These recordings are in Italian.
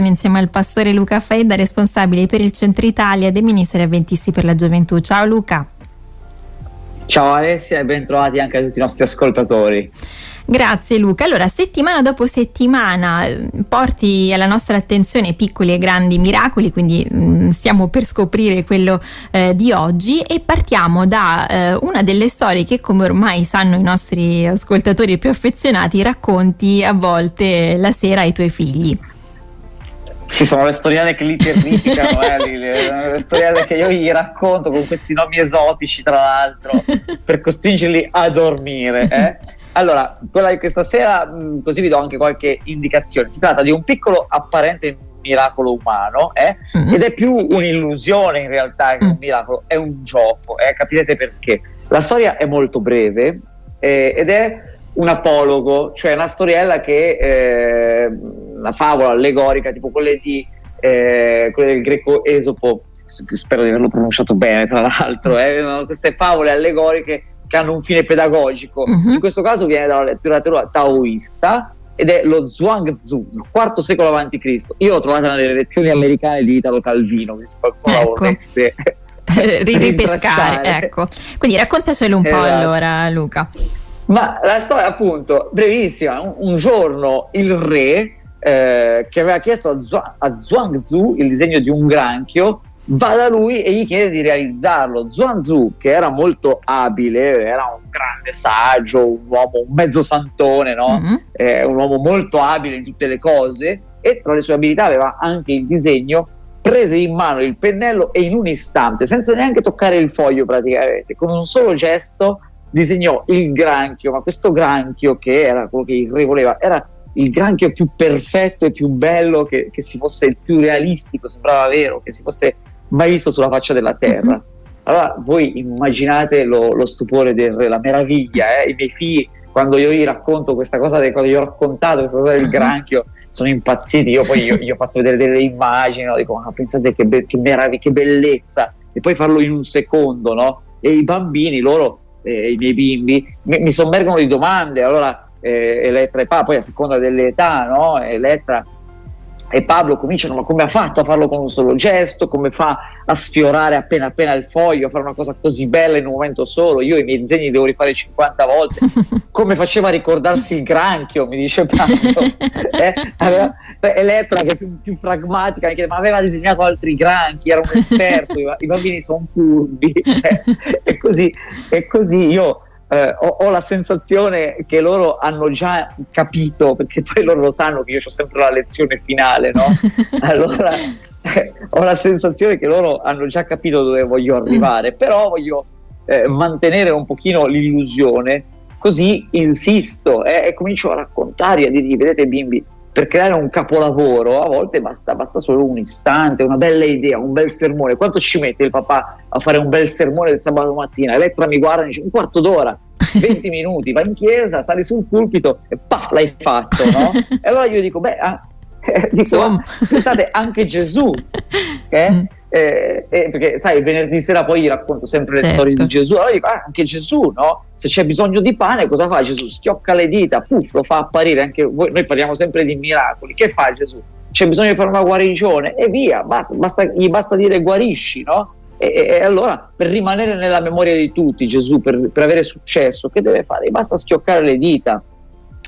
sono insieme al pastore Luca Faida, responsabile per il Centro Italia dei Ministeri Avventisti per la Gioventù. Ciao Luca. Ciao Alessia e ben trovati anche a tutti i nostri ascoltatori. Grazie Luca. Allora, settimana dopo settimana porti alla nostra attenzione piccoli e grandi miracoli, quindi mh, mm, stiamo per scoprire quello eh, di oggi e partiamo da eh, una delle storie che come ormai sanno i nostri ascoltatori più affezionati, racconti a volte la sera ai tuoi figli. Sì, sono le storielle che li terrificano, eh, le, le storielle che io gli racconto con questi nomi esotici, tra l'altro, per costringerli a dormire. Eh. Allora, quella di questa sera, mh, così vi do anche qualche indicazione. Si tratta di un piccolo apparente miracolo umano, eh? mm-hmm. ed è più un'illusione in realtà che un mm. miracolo, è un gioco, eh? capirete perché. La storia è molto breve eh, ed è un apologo, cioè una storiella che, eh, una favola allegorica, tipo quelle, di, eh, quelle del greco Esopo, spero di averlo pronunciato bene tra l'altro, eh? queste favole allegoriche che hanno un fine pedagogico. Uh-huh. In questo caso viene dalla letteratura taoista ed è lo Zhuangzi, il IV secolo a.C. Io l'ho trovata nelle lezioni americane di Italo Calvino, se qualcuno ecco. la volesse ripescare. ecco. Quindi raccontacelo un esatto. po' allora, Luca. Ma la storia, appunto, brevissima. Un, un giorno il re eh, che aveva chiesto a, Zhuang, a Zhuangzi il disegno di un granchio va da lui e gli chiede di realizzarlo. Zuanzu, che era molto abile, era un grande saggio, un uomo, un mezzo santone, no? mm-hmm. eh, un uomo molto abile in tutte le cose e tra le sue abilità aveva anche il disegno, prese in mano il pennello e in un istante, senza neanche toccare il foglio praticamente, con un solo gesto disegnò il granchio, ma questo granchio che era quello che re voleva, era il granchio più perfetto e più bello che, che si fosse il più realistico, sembrava vero, che si fosse mai visto sulla faccia della terra. Mm-hmm. Allora voi immaginate lo, lo stupore del re, la meraviglia, eh? i miei figli, quando io gli racconto questa cosa, quando gli ho raccontato questa cosa del mm-hmm. granchio, sono impazziti, io poi gli ho fatto vedere delle immagini, no? dico ma pensate che, be- che meraviglia, che bellezza, e poi farlo in un secondo, no? E i bambini, loro, eh, i miei bimbi, mi, mi sommergono di domande, allora eh, Elettra e Pa, poi a seconda dell'età, no? Elettra e Pablo cominciano, ma come ha fatto a farlo con un solo gesto, come fa a sfiorare appena appena il foglio, a fare una cosa così bella in un momento solo, io i miei disegni devo rifare 50 volte, come faceva a ricordarsi il granchio, mi dice Pablo, eh, aveva, Elettra che è più, più, pragmatica, mi chiede, ma aveva disegnato altri granchi, era un esperto, i, i bambini sono furbi, eh, e, così, e così. Io eh, ho, ho, la sensazione che loro hanno già capito, perché poi loro lo sanno che io ho sempre la lezione finale, no? Allora eh, ho la sensazione che loro hanno già capito dove voglio arrivare, però voglio eh, mantenere un pochino l'illusione, così insisto eh, e comincio a raccontare, a dirgli, vedete bimbi, per creare un capolavoro a volte basta, basta, solo un istante, una bella idea, un bel sermone. Quanto ci mette il papà a fare un bel sermone del sabato mattina? Elettra mi guarda e dice un quarto d'ora, 20 minuti, va in chiesa, sali sul pulpito e paf, l'hai fatto, no? E allora io dico, beh, ah, eh, dico, ah, pensate anche Gesù, eh? Eh, eh, perché sai, venerdì sera poi gli racconto sempre certo. le storie di Gesù. Allora dico, ah, anche Gesù, no? Se c'è bisogno di pane, cosa fa Gesù? Schiocca le dita, puff, lo fa apparire. Anche voi, noi parliamo sempre di miracoli. Che fa Gesù? C'è bisogno di fare una guarigione e via, basta, basta, gli basta dire guarisci, no? E, e, e, allora, per rimanere nella memoria di tutti, Gesù, per, per avere successo, che deve fare? Basta schioccare le dita.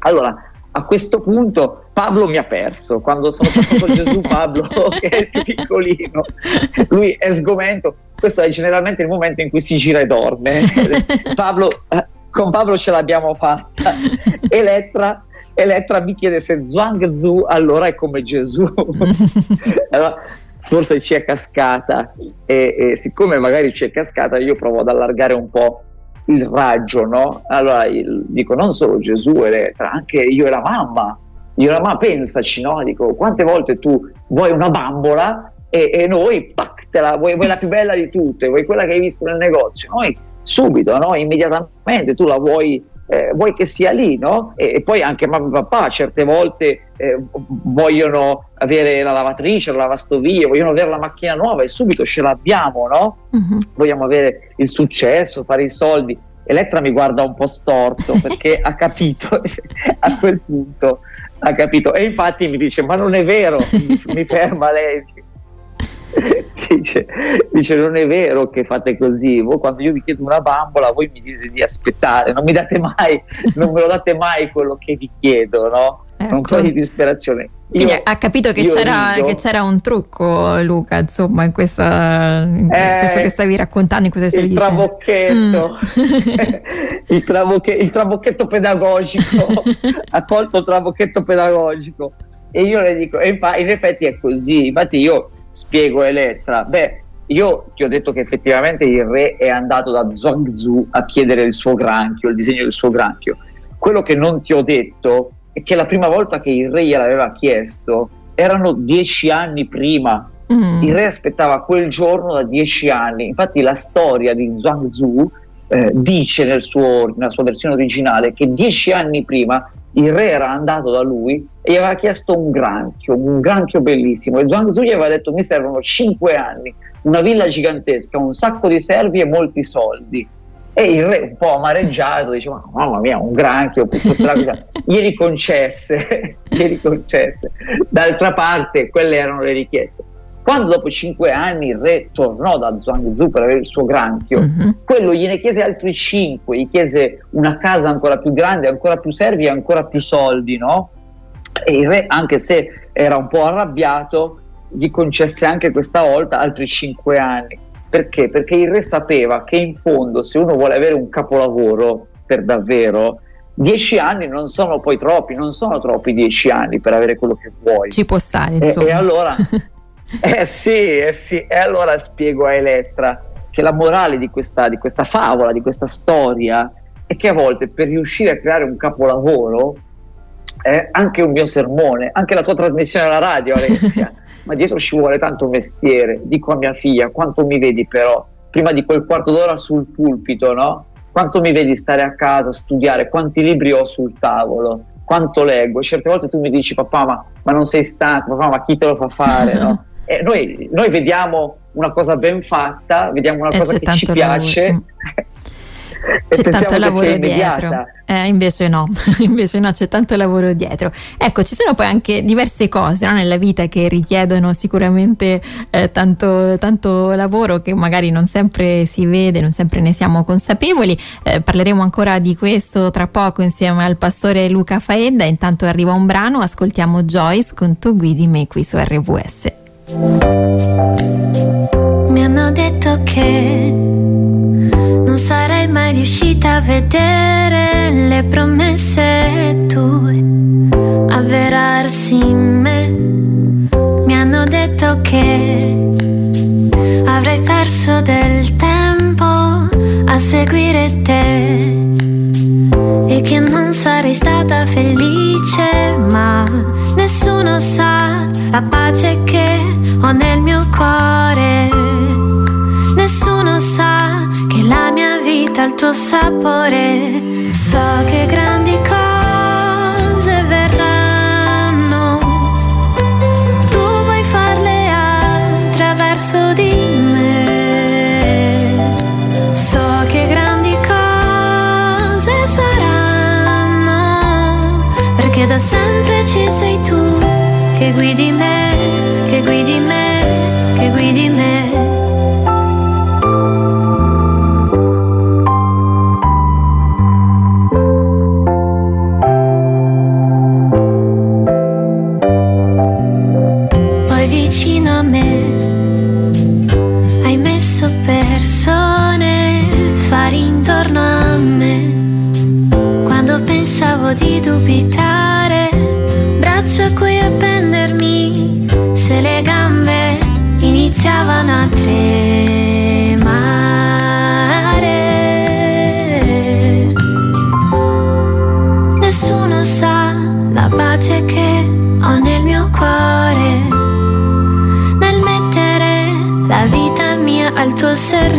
Allora, a questo punto Pablo mi ha perso. Quando sono passato Gesù Pablo che è più piccolino lui è sgomento. Questo è generalmente il momento in cui si gira e dorme. Pablo, eh, con Pablo ce l'abbiamo fatta. Elettra Elettra mi chiede se Zhuang Zhu allora è come Gesù. Allora, forse ci è cascata. E, e siccome magari ci è cascata io provo ad allargare un po' il raggio, no? Allora il, dico non solo Gesù Elettra, anche io e la mamma. Io e la mamma, pensaci, no? Dico, quante volte tu vuoi una bambola e, e noi, pac, te la, vuoi, vuoi, la più bella di tutte, vuoi quella che hai visto nel negozio. Noi subito, no? Immediatamente tu la vuoi eh, vuoi che sia lì, no? E, e, poi anche mamma e papà certe volte eh, vogliono avere la lavatrice, la lavastoviglie, vogliono avere la macchina nuova e subito ce l'abbiamo, no? Uh-huh. Vogliamo avere il successo, fare i soldi. Elettra mi guarda un po' storto perché ha capito a quel punto ha capito? E infatti mi dice, ma non è vero, mi ferma lei. Dice, dice, non è vero che fate così voi quando io vi chiedo una bambola voi mi dite di aspettare non mi date mai non me lo date mai quello che vi chiedo no? Ecco. un po' di disperazione io, ha capito che c'era, che c'era, un trucco, Luca, insomma, in, questa, in eh, questo che stavi raccontando, in questo stavi il trabocchetto, mm. il, trabocche, il trabocchetto pedagogico, ha colto il trabocchetto pedagogico. E io le dico, e in effetti è così, infatti io spiego Elettra, beh, io ti ho detto che effettivamente il re è andato da Zhuangzi a chiedere il suo granchio, il disegno del suo granchio. Quello che non ti ho detto e che la prima volta che il re gliel'aveva chiesto erano dieci anni prima. Mm. Il re aspettava quel giorno da dieci anni. Infatti, la storia di Zhuangzi eh, dice nel suo, nella sua versione originale che dieci anni prima il re era andato da lui e gli aveva chiesto un granchio, un granchio bellissimo. E Zhuangzi gli aveva detto: Mi servono cinque anni, una villa gigantesca, un sacco di servi e molti soldi. E il re, un po' amareggiato, diceva: Mamma mia, un granchio, glieli concesse, glieli concesse. D'altra parte, quelle erano le richieste. Quando dopo cinque anni il re tornò da Zhuangzi per avere il suo granchio, uh-huh. quello gliene chiese altri cinque, gli chiese una casa ancora più grande, ancora più servi e ancora più soldi, no? E il re, anche se era un po' arrabbiato, gli concesse anche questa volta altri cinque anni. Perché? Perché il re sapeva che in fondo se uno vuole avere un capolavoro per davvero, dieci anni non sono poi troppi, non sono troppi dieci anni per avere quello che vuoi. Ci può stare, insomma. E, e allora, eh sì, eh sì, e allora spiego a Elettra che la morale di questa, di questa favola, di questa storia, è che a volte per riuscire a creare un capolavoro, eh, anche un mio sermone, anche la tua trasmissione alla radio, Alessia, ma dietro ci vuole tanto mestiere. Dico a mia figlia, quanto mi vedi però, prima di quel quarto d'ora sul pulpito, no? Quanto mi vedi stare a casa, studiare, quanti libri ho sul tavolo, quanto leggo. E certe volte tu mi dici, papà, ma, ma non sei stanco, papà, ma chi te lo fa fare, no? E noi, noi vediamo una cosa ben fatta, vediamo una e cosa che ci piace. Mm. c'è tanto lavoro dietro. Eh, invece no, invece no, c'è tanto lavoro dietro. Ecco, ci sono poi anche diverse cose no, nella vita che richiedono sicuramente eh, tanto, tanto, lavoro che magari non sempre si vede, non sempre ne siamo consapevoli. Eh, parleremo ancora di questo tra poco insieme al pastore Luca Faedda. Intanto arriva un brano, ascoltiamo Joyce con Tu guidi me qui su RWS. Mi hanno detto che non sarei mai riuscita a vedere le promesse tue avverarsi in me. Mi hanno detto che avrei perso del tempo a seguire te e che non sarei stata felice, ma nessuno sa la pace che ho nel mio cuore. Nessuno sa la mia vita il tuo sapore. So che grandi cose verranno. Tu vuoi farle attraverso di me. So che grandi cose saranno. Perché da sempre ci sei tu che guidi me, che che guidi me. di dubitare,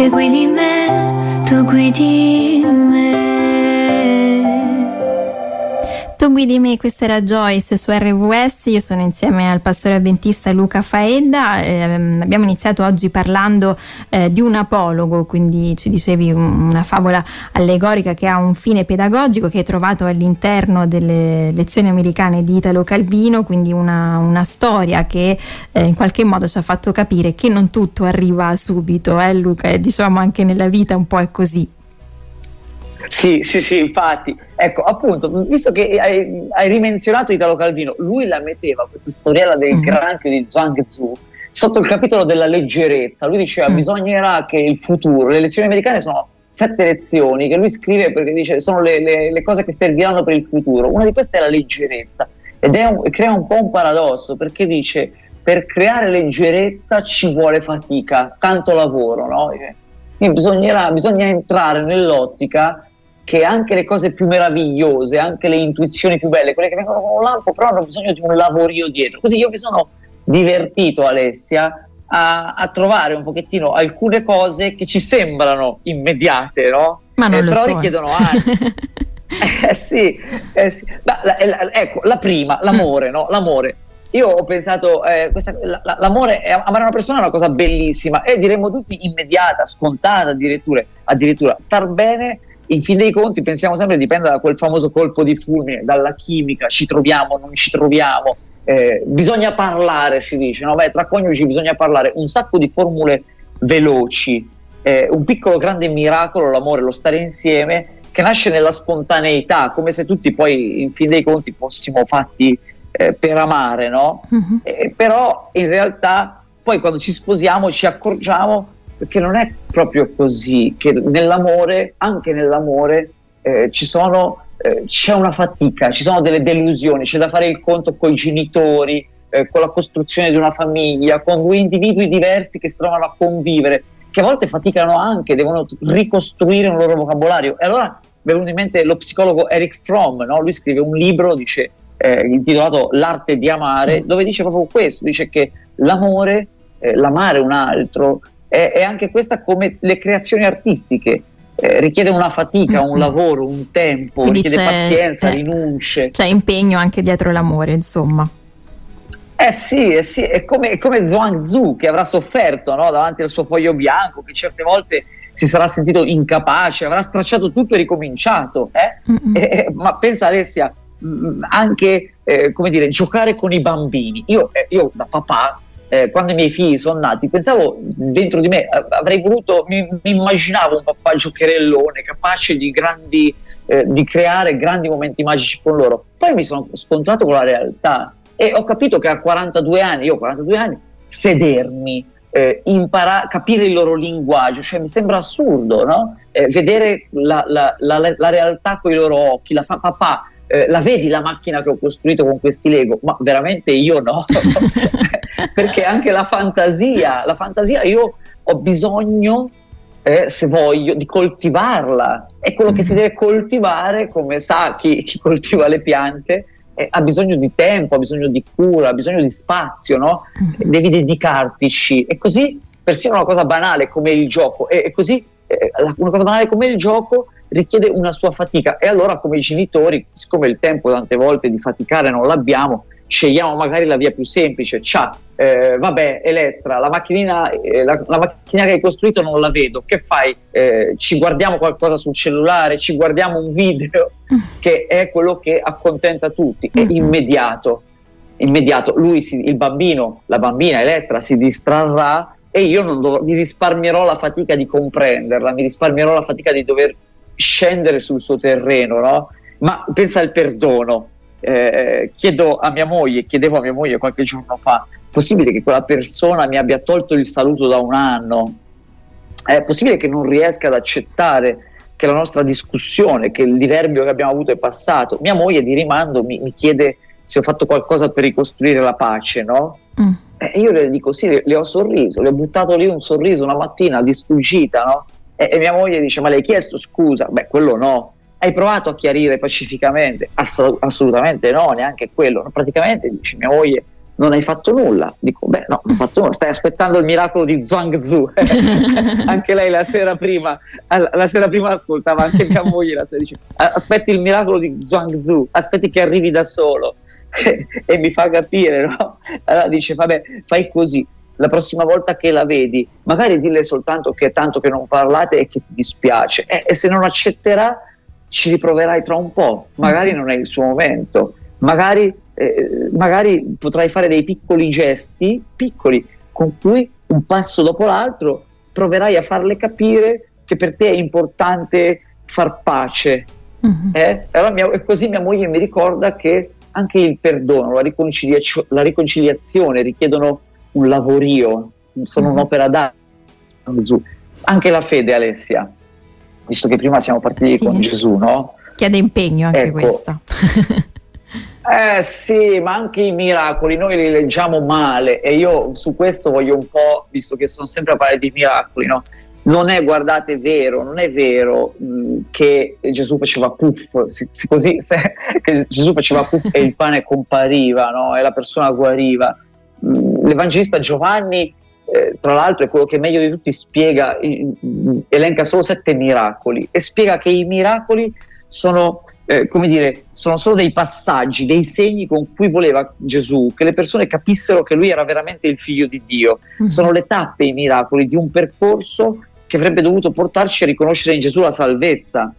che guidi me, tu guidi me. Tu guidi me, questa era Joyce su RWS, io sono insieme al pastore avventista Luca Faedda, eh, abbiamo iniziato oggi parlando eh, di un apologo, quindi ci dicevi una favola allegorica che ha un fine pedagogico che hai trovato all'interno delle lezioni americane di Italo Calvino, quindi una, una storia che eh, in qualche modo ci ha fatto capire che non tutto arriva subito, eh Luca, e diciamo anche nella vita un po' è così. Sì, sì, sì, infatti. Ecco, appunto, visto che hai, hai rimenzionato Italo Calvino, lui la metteva questa storiella del mm. granchio di Zhuang Tzu sotto il capitolo della leggerezza. Lui diceva mm. bisognerà che il futuro, le lezioni americane sono sette lezioni che lui scrive perché dice sono le, le, le cose che serviranno per il futuro. Una di queste è la leggerezza ed è un, crea un po' un paradosso perché dice per creare leggerezza ci vuole fatica, tanto lavoro, no? Quindi bisognerà, bisogna entrare nell'ottica che anche le cose più meravigliose, anche le intuizioni più belle, quelle che vengono con un lampo, però hanno bisogno di un lavorio dietro. Così io mi sono divertito, Alessia, a, a trovare un pochettino alcune cose che ci sembrano immediate, no? Ma non eh, però so. richiedono anni. eh sì, eh sì. Ma, la, la, ecco, la prima, l'amore, no? L'amore. Io ho pensato, eh, questa, la, l'amore, amare una persona è una cosa bellissima e diremmo tutti immediata, scontata addirittura, addirittura star bene in fin dei conti pensiamo sempre dipende da quel famoso colpo di fulmine, dalla chimica, ci troviamo, non ci troviamo, eh, bisogna parlare, si dice, no? Beh, tra coniugi bisogna parlare, un sacco di formule veloci, eh, un piccolo grande miracolo, l'amore, lo stare insieme, che nasce nella spontaneità, come se tutti poi in fin dei conti fossimo fatti eh, per amare, no? Uh-huh. però in realtà poi quando ci sposiamo ci accorgiamo perché non è proprio così, che nell'amore, anche nell'amore, eh, ci sono, eh, c'è una fatica, ci sono delle delusioni, c'è da fare il conto con i genitori, eh, con la costruzione di una famiglia, con due individui diversi che si trovano a convivere, che a volte faticano anche, devono ricostruire un loro vocabolario. E allora mi è venuto in mente lo psicologo Eric Fromm, no? lui scrive un libro, dice, eh, intitolato L'arte di amare, dove dice proprio questo, dice che l'amore, eh, l'amare un altro, è, è anche questa come le creazioni artistiche. Eh, richiede una fatica, un lavoro, un tempo, Quindi richiede pazienza, eh, rinunce. C'è impegno anche dietro l'amore, insomma. Eh sì, eh sì, è come, è come Zhuang Zhu che avrà sofferto no, davanti al suo foglio bianco, che certe volte si sarà sentito incapace, avrà stracciato tutto e ricominciato. Eh? Eh, ma pensa Alessia, mh, anche eh, come dire, giocare con i bambini. Io, io da papà eh, quando i miei figli sono nati, pensavo dentro di me, avrei voluto, mi, mi immaginavo un papà giocherellone capace di, grandi, eh, di creare grandi momenti magici con loro. Poi mi sono scontrato con la realtà e ho capito che a 42 anni, io ho 42 anni, sedermi, eh, imparare, capire il loro linguaggio, cioè mi sembra assurdo, no? Eh, vedere la, la, la, la, realtà con i loro occhi, la fa, papà, eh, la vedi la macchina che ho costruito con questi Lego? Ma veramente io no, perché anche la fantasia, la fantasia io ho bisogno, eh, se voglio, di coltivarla. È quello che si deve coltivare, come sa chi, chi coltiva le piante, eh, ha bisogno di tempo, ha bisogno di cura, ha bisogno di spazio, no? Mm-hmm. Devi dedicartici. E così persino una cosa banale come il gioco, e, e così eh, una cosa banale come il gioco richiede una sua fatica. E allora come genitori, siccome il tempo tante volte di faticare non l'abbiamo, scegliamo magari la via più semplice, ciao, eh, vabbè Elettra, la macchinina, eh, la, la macchina che hai costruito non la vedo, che fai? Eh, ci guardiamo qualcosa sul cellulare, ci guardiamo un video? Che è quello che accontenta tutti, è immediato, immediato, lui, si, il bambino, la bambina Elettra si distrarrà e io non dov- mi risparmierò la fatica di comprenderla, mi risparmierò la fatica di dover scendere sul suo terreno, no? Ma pensa al perdono. Eh, chiedo a mia moglie, chiedevo a mia moglie qualche giorno fa, è possibile che quella persona mi abbia tolto il saluto da un anno? È possibile che non riesca ad accettare che la nostra discussione, che il diverbio che abbiamo avuto è passato? Mia moglie di rimando mi, mi chiede se ho fatto qualcosa per ricostruire la pace, no? Mm. Eh, io le dico sì, le, le, ho sorriso, le ho buttato lì un sorriso una mattina di sfuggita, no? E, e mia moglie dice, ma l'hai chiesto scusa? Beh, quello no. Hai provato a chiarire pacificamente? Ass- assolutamente no, neanche quello. Praticamente dice mia moglie, non hai fatto nulla. Dico, beh, no, non ho fatto nulla, stai aspettando il miracolo di Zhuangzi. anche lei la sera prima, la sera prima ascoltava anche mia moglie, la sera dice, aspetti il miracolo di Zhuangzi, aspetti che arrivi da solo. e mi fa capire, no? Allora dice, vabbè, fai così, la prossima volta che la vedi, magari dille soltanto che è tanto che non parlate e che ti dispiace, e, e se non accetterà ci riproverai tra un po', magari non è il suo momento, magari eh, magari potrai fare dei piccoli gesti, piccoli, con cui un passo dopo l'altro proverai a farle capire che per te è importante far pace. Mm-hmm. Eh? Allora mia, e così mia moglie mi ricorda che anche il perdono, la, riconciliazio- la riconciliazione richiedono un lavorio, sono mm-hmm. un'opera d'arte. Anche la fede, Alessia, visto che prima siamo partiti sì. con Gesù, no? Chiede impegno anche ecco, questa. Eh sì, ma anche i miracoli noi li leggiamo male e io su questo voglio un po', visto che sono sempre a parlare di miracoli, no? Non è, guardate, vero, non è vero mh, che Gesù faceva puff, si, si così, se, che Gesù faceva puff e il pane compariva no? e la persona guariva. L'Evangelista Giovanni, eh, tra l'altro, è quello che meglio di tutti spiega, elenca solo sette miracoli e spiega che i miracoli sono, eh, come dire, sono solo dei passaggi, dei segni con cui voleva Gesù che le persone capissero che lui era veramente il figlio di Dio. Mm-hmm. Sono le tappe, i miracoli di un percorso che avrebbe dovuto portarci a riconoscere in Gesù la salvezza.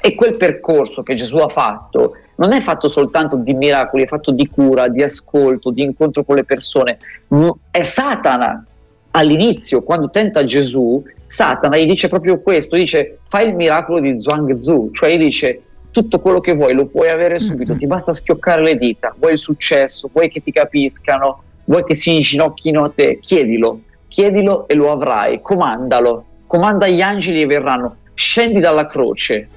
E quel percorso che Gesù ha fatto non è fatto soltanto di miracoli, è fatto di cura, di ascolto, di incontro con le persone. È Satana all'inizio, quando tenta Gesù, Satana gli dice proprio questo, dice fai il miracolo di Zhuangzi, cioè gli dice tutto quello che vuoi lo puoi avere subito, ti basta schioccare le dita, vuoi il successo, vuoi che ti capiscano, vuoi che si inginocchino a te, chiedilo, chiedilo e lo avrai, comandalo, comanda gli angeli e verranno, scendi dalla croce,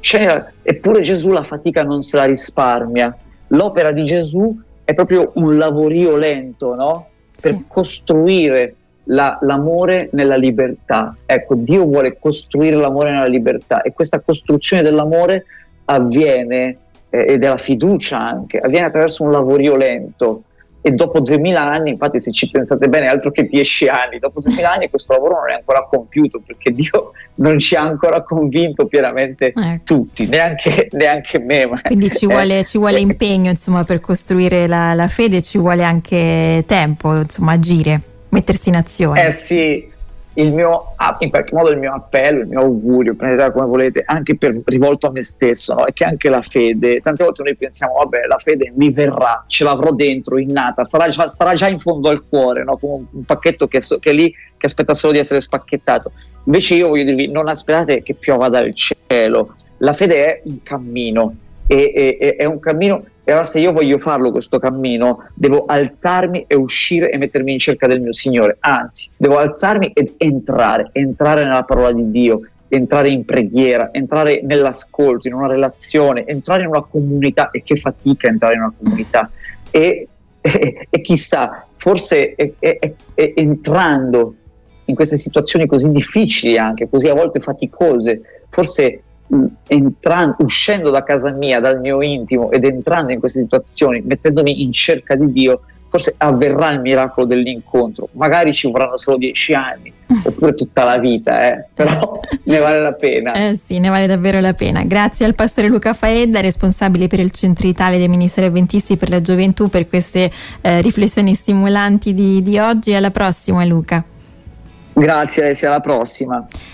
scendi, eppure Gesù la fatica non se la risparmia, l'opera di Gesù è proprio un lavorio lento, no? Per sì. costruire la, l'amore nella libertà. Ecco, Dio vuole costruire l'amore nella libertà e questa costruzione dell'amore avviene, eh, e della fiducia anche, avviene attraverso un lavorio lento. E dopo 2000 anni, infatti se ci pensate bene, altro che 10 anni, dopo 2000 anni questo lavoro non è ancora compiuto perché Dio non ci ha ancora convinto pienamente ecco. tutti, neanche, neanche me. Ma, Quindi ci vuole, eh, ci vuole impegno insomma, per costruire la, la fede, ci vuole anche tempo, insomma, agire mettersi in azione. Eh sì, il mio, in qualche modo il mio appello, il mio augurio, prendetela come volete, anche per, rivolto a me stesso, no? è che anche la fede, tante volte noi pensiamo, vabbè, la fede mi verrà, ce l'avrò dentro, innata, sarà già, starà già in fondo al cuore, no? come un, un pacchetto che, so, che, è lì, che aspetta solo di essere spacchettato. Invece io voglio dirvi, non aspettate che piova dal cielo, la fede è un cammino, e, e, è un cammino e allora se io voglio farlo questo cammino, devo alzarmi e uscire e mettermi in cerca del mio Signore. Anzi, devo alzarmi ed entrare, entrare nella parola di Dio, entrare in preghiera, entrare nell'ascolto, in una relazione, entrare in una comunità. E che fatica entrare in una comunità. E, e, e chissà, forse entrando in queste situazioni così difficili anche, così a volte faticose, forse entrando, uscendo da casa mia, dal mio intimo ed entrando in queste situazioni, mettendomi in cerca di Dio, forse avverrà il miracolo dell'incontro. Magari ci vorranno solo dieci anni, oppure tutta la vita, eh? però ne vale la pena. Eh sì, ne vale davvero la pena. Grazie al pastore Luca Faedda, responsabile per il Centro Italia dei Ministeri Avventisti per la Gioventù, per queste eh, riflessioni stimolanti di, di oggi. Alla prossima, Luca. Grazie, Alessia, alla prossima.